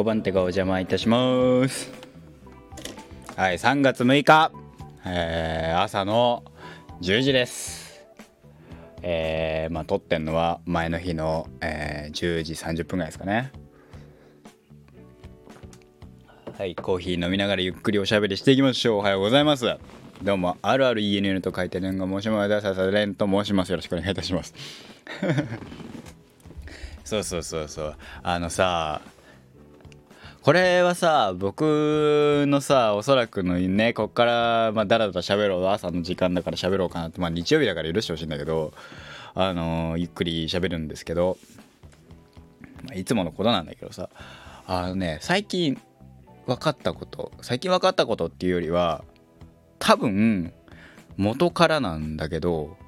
小判手がお邪魔いたします。はい3月6日、えー、朝の10時です。えー、まあ撮ってんのは前の日の、えー、10時30分ぐらいですかね。はいコーヒー飲みながらゆっくりおしゃべりしていきましょう。おはようございます。どうもあるある ENN と書いてるんが申しますささレンと申しますよろしくお願いいたします。そうそうそうそう。あのさこれはさ僕のさおそらくのねこっからまあだらだら喋ろう朝の時間だから喋ろうかなってまあ日曜日だから許してほしいんだけどあのゆっくり喋るんですけど、まあ、いつものことなんだけどさあのね最近分かったこと最近分かったことっていうよりは多分元からなんだけど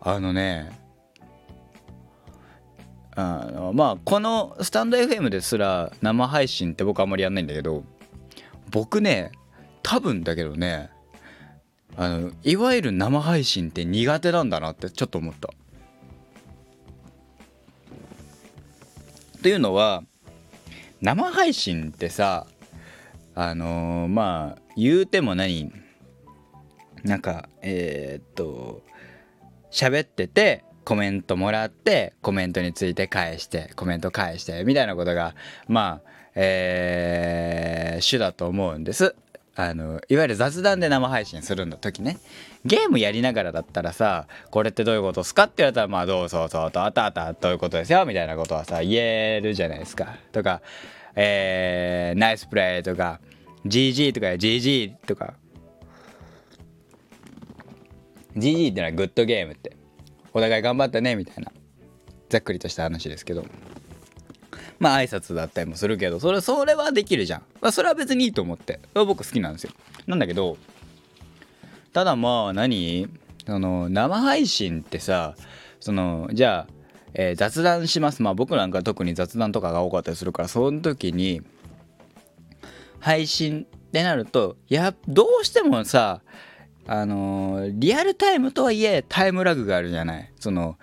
あのねあのまあこのスタンド FM ですら生配信って僕あんまりやんないんだけど僕ね多分だけどねあのいわゆる生配信って苦手なんだなってちょっと思った。というのは生配信ってさあのー、まあ言うても何なんかえー、っと喋っててコメントもらってコメントについて返してコメント返してみたいなことがまあえー、主だと思うんです。あのいわゆる雑談で生配信するの時ね。ゲームやりながらだったらさこれってどういうことですかって言われたらまあどうそうそうとあたあたどういうことですよみたいなことはさ言えるじゃないですか。とかえー、ナイスプレーとか GG とか GG とか。GG ってのはグッドゲームって。お互い頑張ったねみたいな。ざっくりとした話ですけど。まあ挨拶だったりもするけどそれそれはできるじゃん、まあ、それは別にいいと思って。僕好きなんですよ。なんだけどただまあ何？その生配信ってさそのじゃあ、えー、雑談します。まあ僕なんか特に雑談とかが多かったりするからその時に配信ってなるといやどうしてもさあのー、リアルタイムとはいえタイムラグがあるじゃない。その、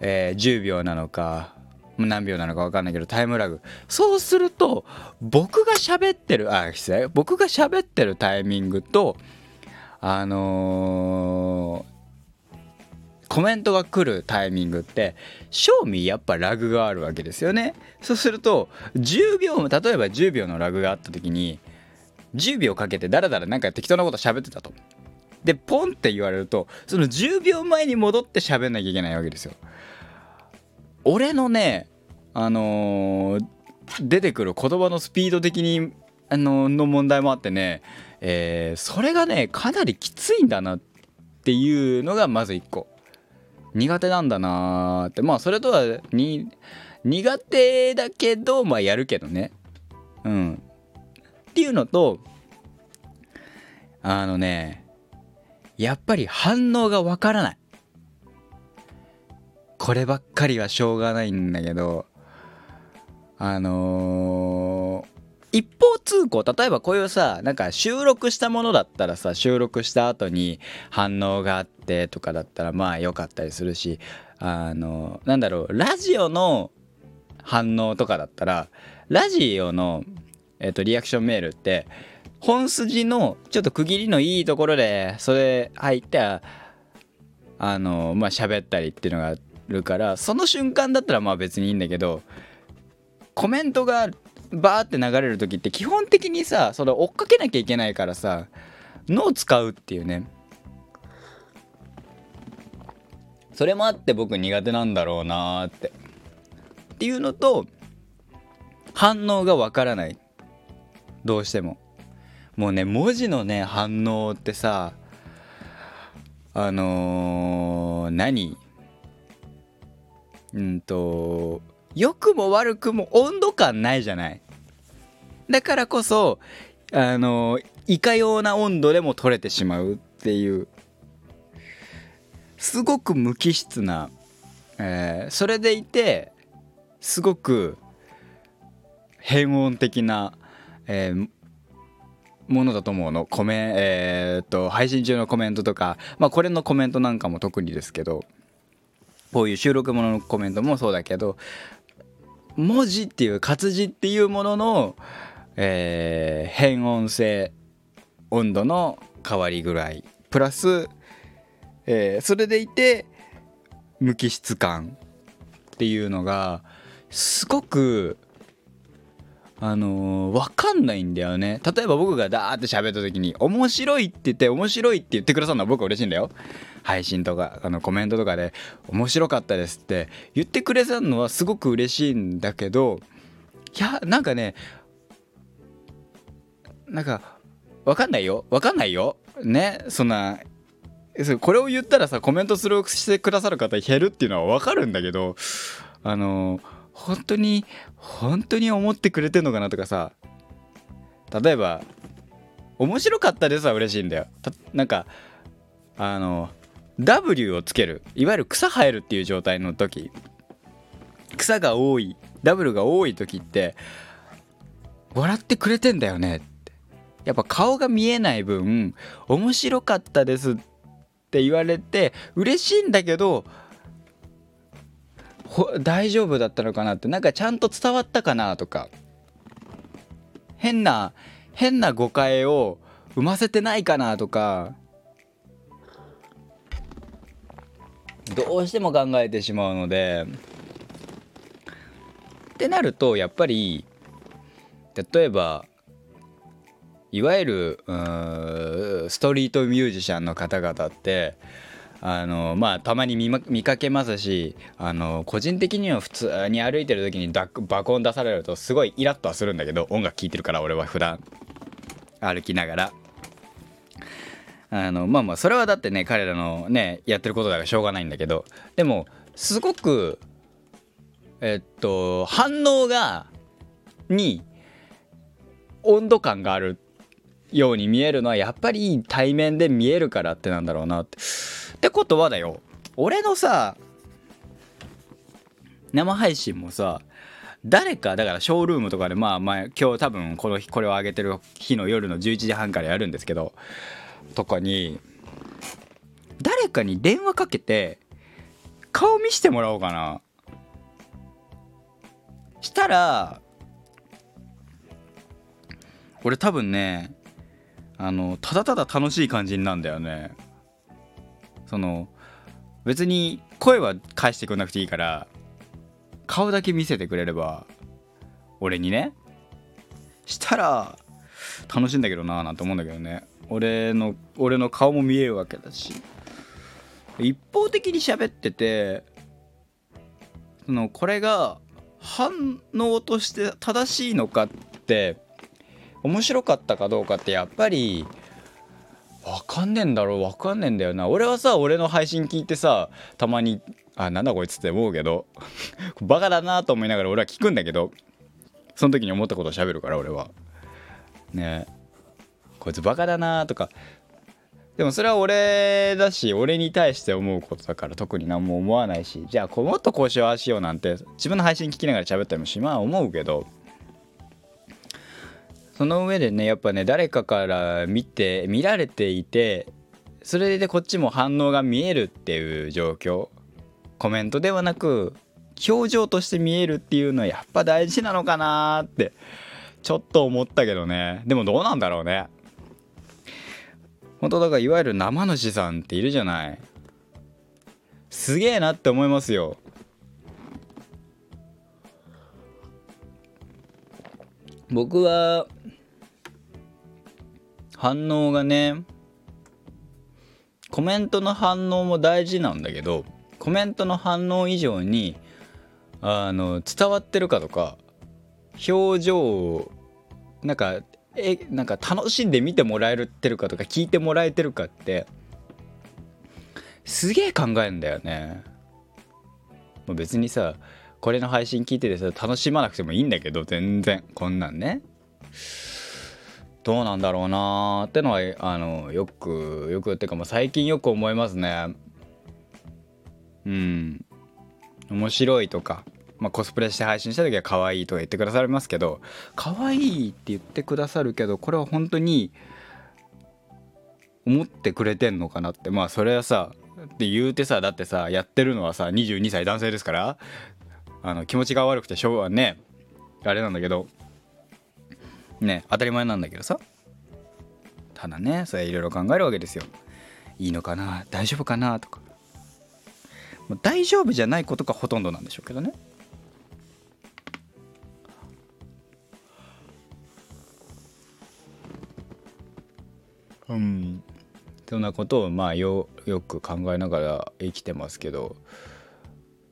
えー、10秒なのか何秒なのか分かんないけどタイムラグ。そうすると僕が喋ってるあ失礼。僕が喋ってるタイミングとあのー、コメントが来るタイミングって正味やっぱラグがあるわけですよね。そうすると10秒例えば10秒のラグがあった時に10秒かけてダラダラなんか適当なこと喋ってたと。でポンって言われるとその10秒前に戻って喋んなきゃいけないわけですよ。俺のねあのー、出てくる言葉のスピード的にあのの問題もあってね、えー、それがねかなりきついんだなっていうのがまず1個。苦手なんだなって。まあそれとはに苦手だけどまあやるけどね。うん。っていうのとあのねやっぱり反応がわからない。こればっかりはしょうがないんだけどあのー、一方通行例えばこういうさなんか収録したものだったらさ収録した後に反応があってとかだったらまあ良かったりするしあのー、なんだろうラジオの反応とかだったらラジオの、えーとリアクションメールって本筋のちょっと区切りのいいところでそれ入ってあのまあ喋ったりっていうのがあるからその瞬間だったらまあ別にいいんだけどコメントがバーって流れる時って基本的にさそれ追っかけなきゃいけないからさ脳使うっていうね。それもあって僕苦手なんだろうなって。っていうのと反応がわからない。どうしても。もうね文字のね反応ってさあのー、何？うんと良くも悪くも温度感ないじゃない？だからこそあのー、いかような温度でも取れてしまうっていうすごく無機質な、えー、それでいてすごく変音的な、えー、ものだと思うの。コメえー、っと配信中のコメントとかまあこれのコメントなんかも特にですけどこういう収録もののコメントもそうだけど文字っていう活字っていうものの、えー、変音性温度の変わりぐらいプラス、えー、それでいて無機質感っていうのがすごくあのー、分かんないんだよね。例えば僕がダーって喋った時に面白いって言って面白いって言ってくださるのは僕は嬉しいんだよ。配信とかあのコメントとかで面白かったですって言ってくれたのはすごく嬉しいんだけどいやなんかねなんか分かんないよ。分かんないよ。ね。そんなこれを言ったらさコメントするしてくださる方減るっていうのは分かるんだけどあの本当に本当に思ってくれてんのかなとかさ。例えば面白かったですは嬉しいんだよ。なんかあの W をつける。いわゆる草生えるっていう状態の時。草が多い。W が多い時って笑ってくれてんだよねって。やっぱ顔が見えない分面白かったですって言われて嬉しいんだけど大丈夫だったのかなってなんかちゃんと伝わったかなとか。変な変な誤解を生ませてないかなとか。どうしても考えてしまうので。ってなるとやっぱり例えばいわゆるストリートミュージシャンの方々ってあのまあたまに見,、ま、見かけますしあの個人的には普通に歩いてる時にバコン出されるとすごいイラッとはするんだけど音楽聴いてるから俺は普段歩きながら。あのまあまあそれはだってね彼らのねやってることだからしょうがないんだけどでもすごくえっと反応がに温度感があるように見えるのはやっぱり対面で見えるからってなんだろうなって。ってことはだよ。俺のさ生配信もさ誰かだからショールームとかでまあまあ今日多分このこれを上げてる日の夜の11時半からやるんですけどとかに誰かに電話かけて顔見してもらおうかな。したら俺多分ねあのただただ楽しい感じになんだよね。その別に声は返してくれなくていいから顔だけ見せてくれれば俺にね。したら楽しいんだけどなーなんて思うんだけどね。俺の俺の顔も見えるわけだし。一方的に喋っててそのこれが反応として正しいのかって面白かったかどうかってやっぱりわかんねえんだろわかんねえんだよな。俺はさ俺の配信聞いてさたまにあなんだこいつって思うけど バカだなと思いながら俺は聞くんだけどその時に思ったことを喋るから俺は。ねえ。こいつバカだなとか。でもそれは俺だし俺に対して思うことだから特に何も思わないしじゃあもっとこうしようああしようなんて自分の配信聞きながら喋ったりもしまあ思うけどその上でねやっぱね誰かから見て見られていてそれでこっちも反応が見えるっていう状況。コメントではなく表情として見えるっていうのはやっぱ大事なのかなってちょっと思ったけどね。でもどうなんだろうね。本当だからいわゆる生主さんっているじゃない。すげえなって思いますよ。僕は反応がねコメントの反応も大事なんだけどコメントの反応以上にあの伝わってるかとか表情をなんかえなんか楽しんで見てもらえてるかとか聞いてもらえてるかってすげえ考えるんだよね。別にさこれの配信聞いててさ楽しまなくてもいいんだけど全然。こんなんね。どうなんだろうなーってのはあのよくよくってかもう最近よく思いますね。うん。面白いとか、まあ、コスプレして配信した時は可愛いとか言ってくださいますけど可愛いって言ってくださるけどこれは本当に思ってくれてんのかなって。まあそれはさって言うてさだってさやってるのはさ22歳男性ですからあの気持ちが悪くてしょうがねあれなんだけどね当たり前なんだけどさ。ただねそれいろいろ考えるわけですよ。いいのかな？大丈夫かな？とか。大丈夫じゃないことがほとんどなんでしょうけどね。うん。そんなことをまあよよく考えながら生きてますけど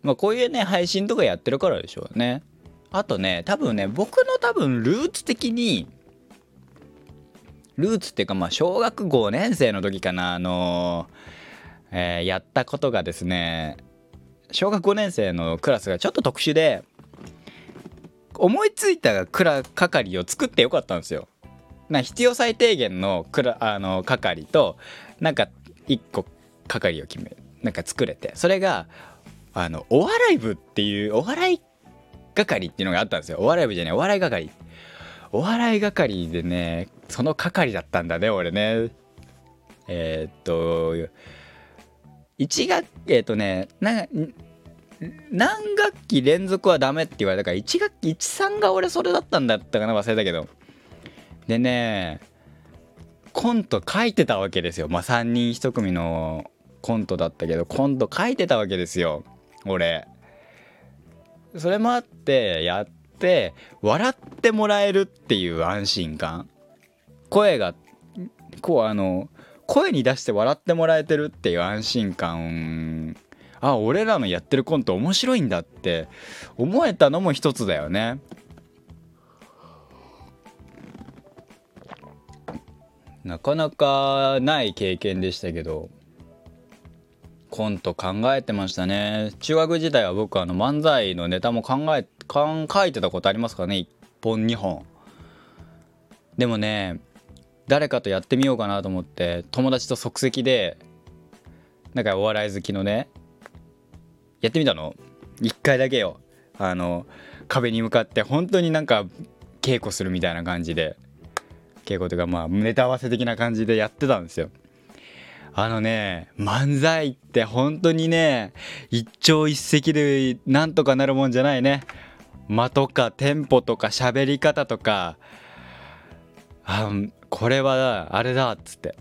まあこういうね配信とかやってるからでしょうねあとね多分ね僕の多分ルーツ的にルーツっていうかまあ小学5年生の時かなあのえー、やったことがですね小学5年生のクラスがちょっと特殊で思いついたクラ係を作ってよかったんですよ。な必要最低限のクラあの係となんか1個係を決めなんか作れてそれがあのお笑い部っていうお笑い係っていうのがあったんですよ。お笑い部じゃないお笑い係。お笑い係でねその係だったんだね俺ね。えー、っと1学期えー、っとねな何学期連続はダメって言われたから1学期13が俺それだったんだったかな忘れたけど。でねコント書いてたわけですよ。まあ3人1組のコントだったけどコント書いてたわけですよ。俺。それもあってやって笑ってもらえるっていう安心感。声がこうあの声に出して笑ってもらえてるっていう安心感。あ俺らのやってるコント面白いんだって思えたのも一つだよね。なかなかない経験でしたけど。コント考えてましたね。中学時代は僕あの漫才のネタも考え考えてたことありますかね。1本2本。でもね誰かとやってみようかなと思って友達と即席でなんかお笑い好きのねやってみたの。1回だけよ。あの壁に向かって本当になんか稽古するみたいな感じで。稽古というかまあネタ合わせ的な感じでやってたんですよ。あのね漫才って本当にね一朝一夕でなんとかなるもんじゃないね。間とかテンポとか喋り方とか。あこれはあれだっつって。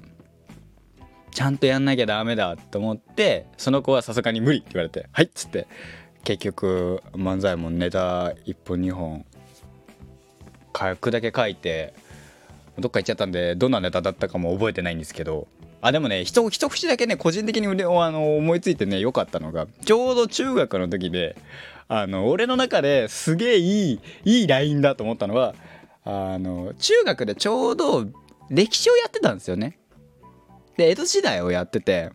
ちゃんとやんなきゃダメだと思ってその子はさすがに無理って言われて「はい」っつって。結局漫才もネタ1本2本書くだけ書いてどっか行っちゃったんでどんなネタだったかも覚えてないんですけどあでもね一一節だけね個人的にあの思いついてね良かったのがちょうど中学の時であの俺の中ですげえいいいいラインだと思ったのはあの中学でちょうど歴史をやってたんですよね。で江戸時代をやってて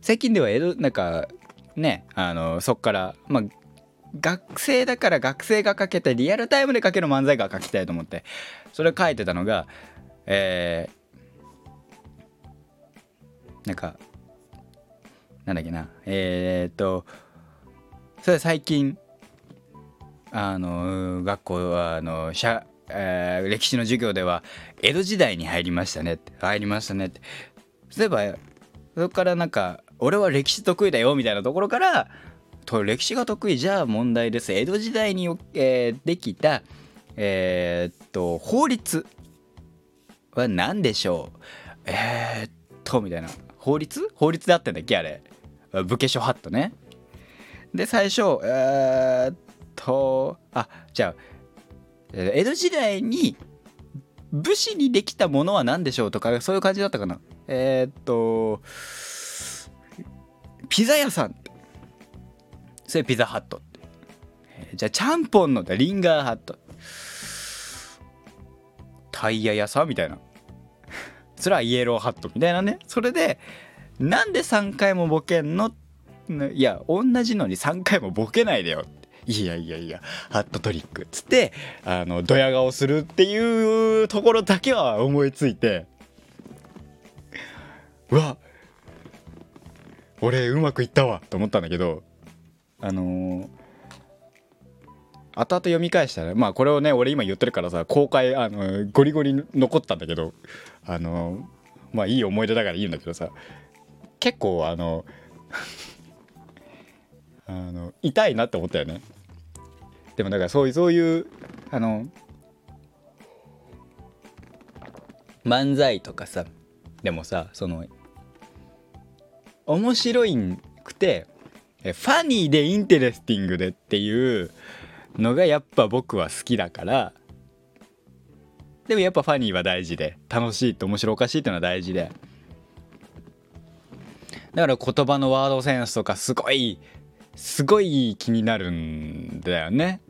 最近では江戸なんかねあのそっからまあ学生だから学生が書けてリアルタイムで書ける漫才が書きたいと思ってそれを書いてたのがえー、なんかなんだっけな。えー、っとそれ最近あの学校はあの社えー、歴史の授業では江戸時代に入りましたねって。入りましたねって。例えばそこからなんか俺は歴史得意だよみたいなところからと歴史が得意じゃあ問題です。江戸時代に、えー、できたえー、っと法律は何でしょう。えー、っとみたいな。法律？法律であってんだっけあれ。武家諸法度ね。で最初えー、っとあじゃあ江戸時代に武士にできたものは何でしょうとかそういう感じだったかな。えー、っとピザ屋さん。それピザハット。じゃあちゃんぽんのリンガーハット。タイヤ屋さん？みたいな。それはイエローハットみたいなね。それでなんで3回もボケんの？いや同じのに3回もボケないでよ。いやいやいやハットトリック。っつってあのドヤ顔するっていうところだけは思いついて。うわ俺うまくいったわ。と思ったんだけどあのー、後々読み返したらまあこれをね俺今言ってるからさ公開あのゴリゴリ残ったんだけどあの、まあいい思い出だからいいんだけどさ結構あの あの痛いなって思ったよね。でもだからそういうそういうあの漫才とかさでもさその面白いくてファニーでインテレスティングでっていうのがやっぱ僕は好きだからでもやっぱファニーは大事で楽しいって面白おかしいっていうのは大事で。だから言葉のワードセンスとかすごいすごい気になるんだよね。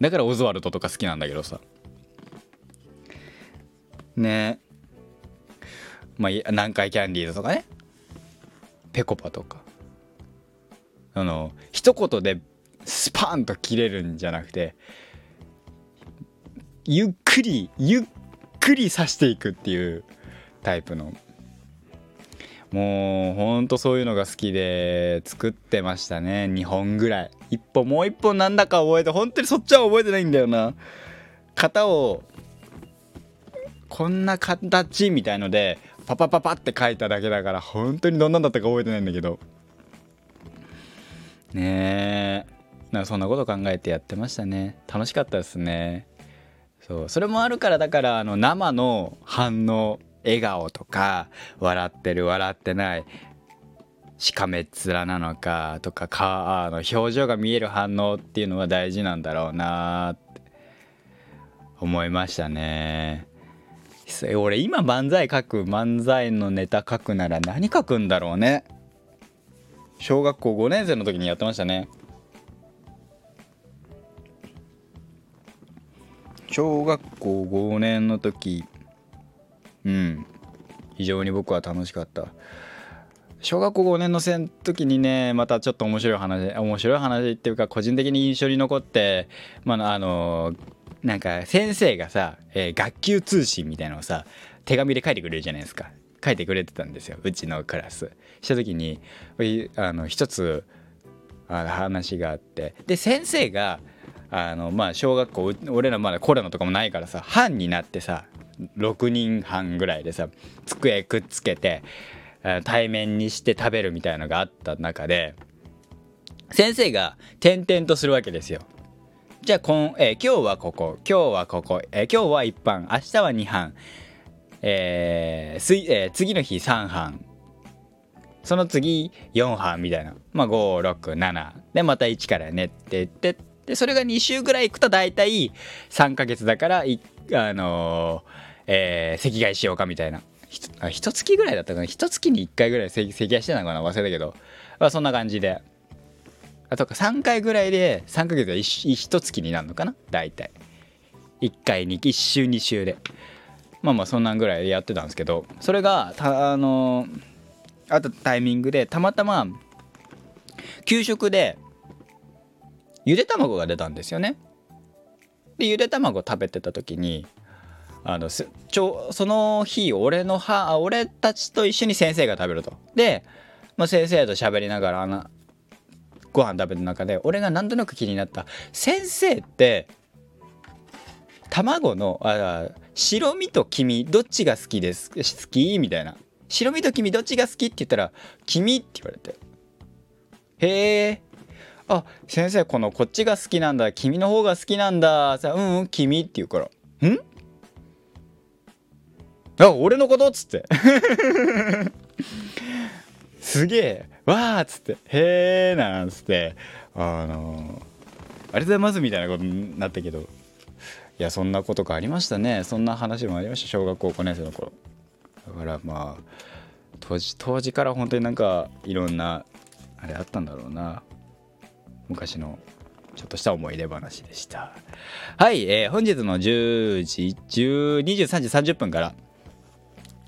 だからオズワルドとか好きなんだけどさ。ね。まあ南海キャンディーズとかね。ぺこぱとか。あの一言でスパーンと切れるんじゃなくてゆっくりゆっくり刺していくっていうタイプの。もうほんとそういうのが好きで作ってましたね。2本ぐらい。1本もう1本なんだか覚えて本当にそっちは覚えてないんだよな。型をこんな形みたいのでパパパパって書いただけだから本当にどんなんだったか覚えてないんだけど。ねえ。なんかそんなこと考えてやってましたね。楽しかったですね。そう。それもあるからだからあの生の反応笑顔とか笑ってる笑ってないしかめっ面なのかとかかあの表情が見える反応っていうのは大事なんだろうなって思いましたね。俺今漫才書く漫才のネタ書くなら何書くんだろうね。小学校5年生の時にやってましたね。小学校5年の時うん非常に僕は楽しかった。小学校5年の生の時にねまたちょっと面白い話面白い話っていうか個人的に印象に残ってまああのなんか先生がさ、えー、学級通信みたいなのをさ手紙で書いてくれるじゃないですか。書いてくれてたんですようちのクラス。した時にあの一つあ話があって。で先生があのまあ小学校俺らまだコロナとかもないからさ班になってさ6人半ぐらいでさ机くっつけて対面にして食べるみたいのがあった中で先生が転々とするわけですよ。じゃあこん、えー、今日はここ今日はここ、えー、今日は1班明日は2班、えーすえー、次の日3班その次4班みたいなまあ567でまた1からねって言ってでそれが2週ぐらいいくと大体3ヶ月だからあのー、えー、席替えしようかみたいな。ひと月ぐらいだったかな。一月に1回ぐらい席替えしてたのかな。忘れたけど、まあ、そんな感じで。あとか。3回ぐらいで3ヶ月で一月になるのかな。大体。1回に1週2週で。まあまあそんなんぐらいやってたんですけど。それがあのー、あったタイミングでたまたま給食でゆで卵が出たんですよね。でゆで卵食べてた時にあのちょその日俺の母俺たちと一緒に先生が食べると。で、まあ、先生と喋りながらあのご飯食べる中で俺がなんとなく気になった。先生って卵のあ白身と黄身どっちが好きです？好き？みたいな。白身と黄身どっちが好き？って言ったら黄身って言われて。へえあ先生このこっちが好きなんだ君の方が好きなんだ。さうんうん君って言うから。ん？あ俺のこと？っつって。すげえ。わーっつって。へえなんつって。あのー、ありがとうございますみたいなことになったけど。いやそんなことがありましたね。そんな話もありました。小学校5年生の頃。だからまあ当時当時から本当になんかいろんなあれあったんだろうな。昔のちょっとした思い出話でしたはい、えー、本日の10時10 23時30分から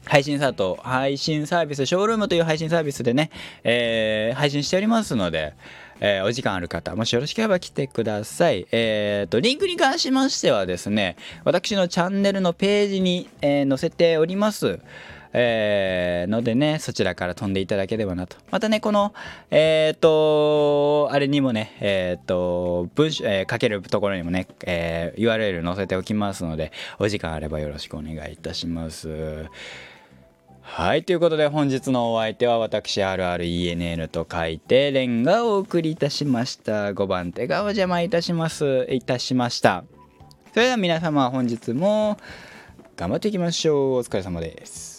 配信サート、配信サービス、ショールームという配信サービスでね、えー、配信しておりますので、えー、お時間ある方、もしよろしければ来てください。えっ、ー、と、リンクに関しましてはですね、私のチャンネルのページに、え、載せております。えー、のでね、そちらから飛んでいただければなと。またね、この、えっ、ー、と、あれにもね、えっ、ー、と、文章、えー、書けるところにもね、えー、URL 載せておきますので、お時間あればよろしくお願いいたします。はいということで本日のお相手は私 RRENN と書いてレンがお送りいたしました5番手がお邪魔いたしますいたしましたそれでは皆様本日も頑張っていきましょうお疲れ様です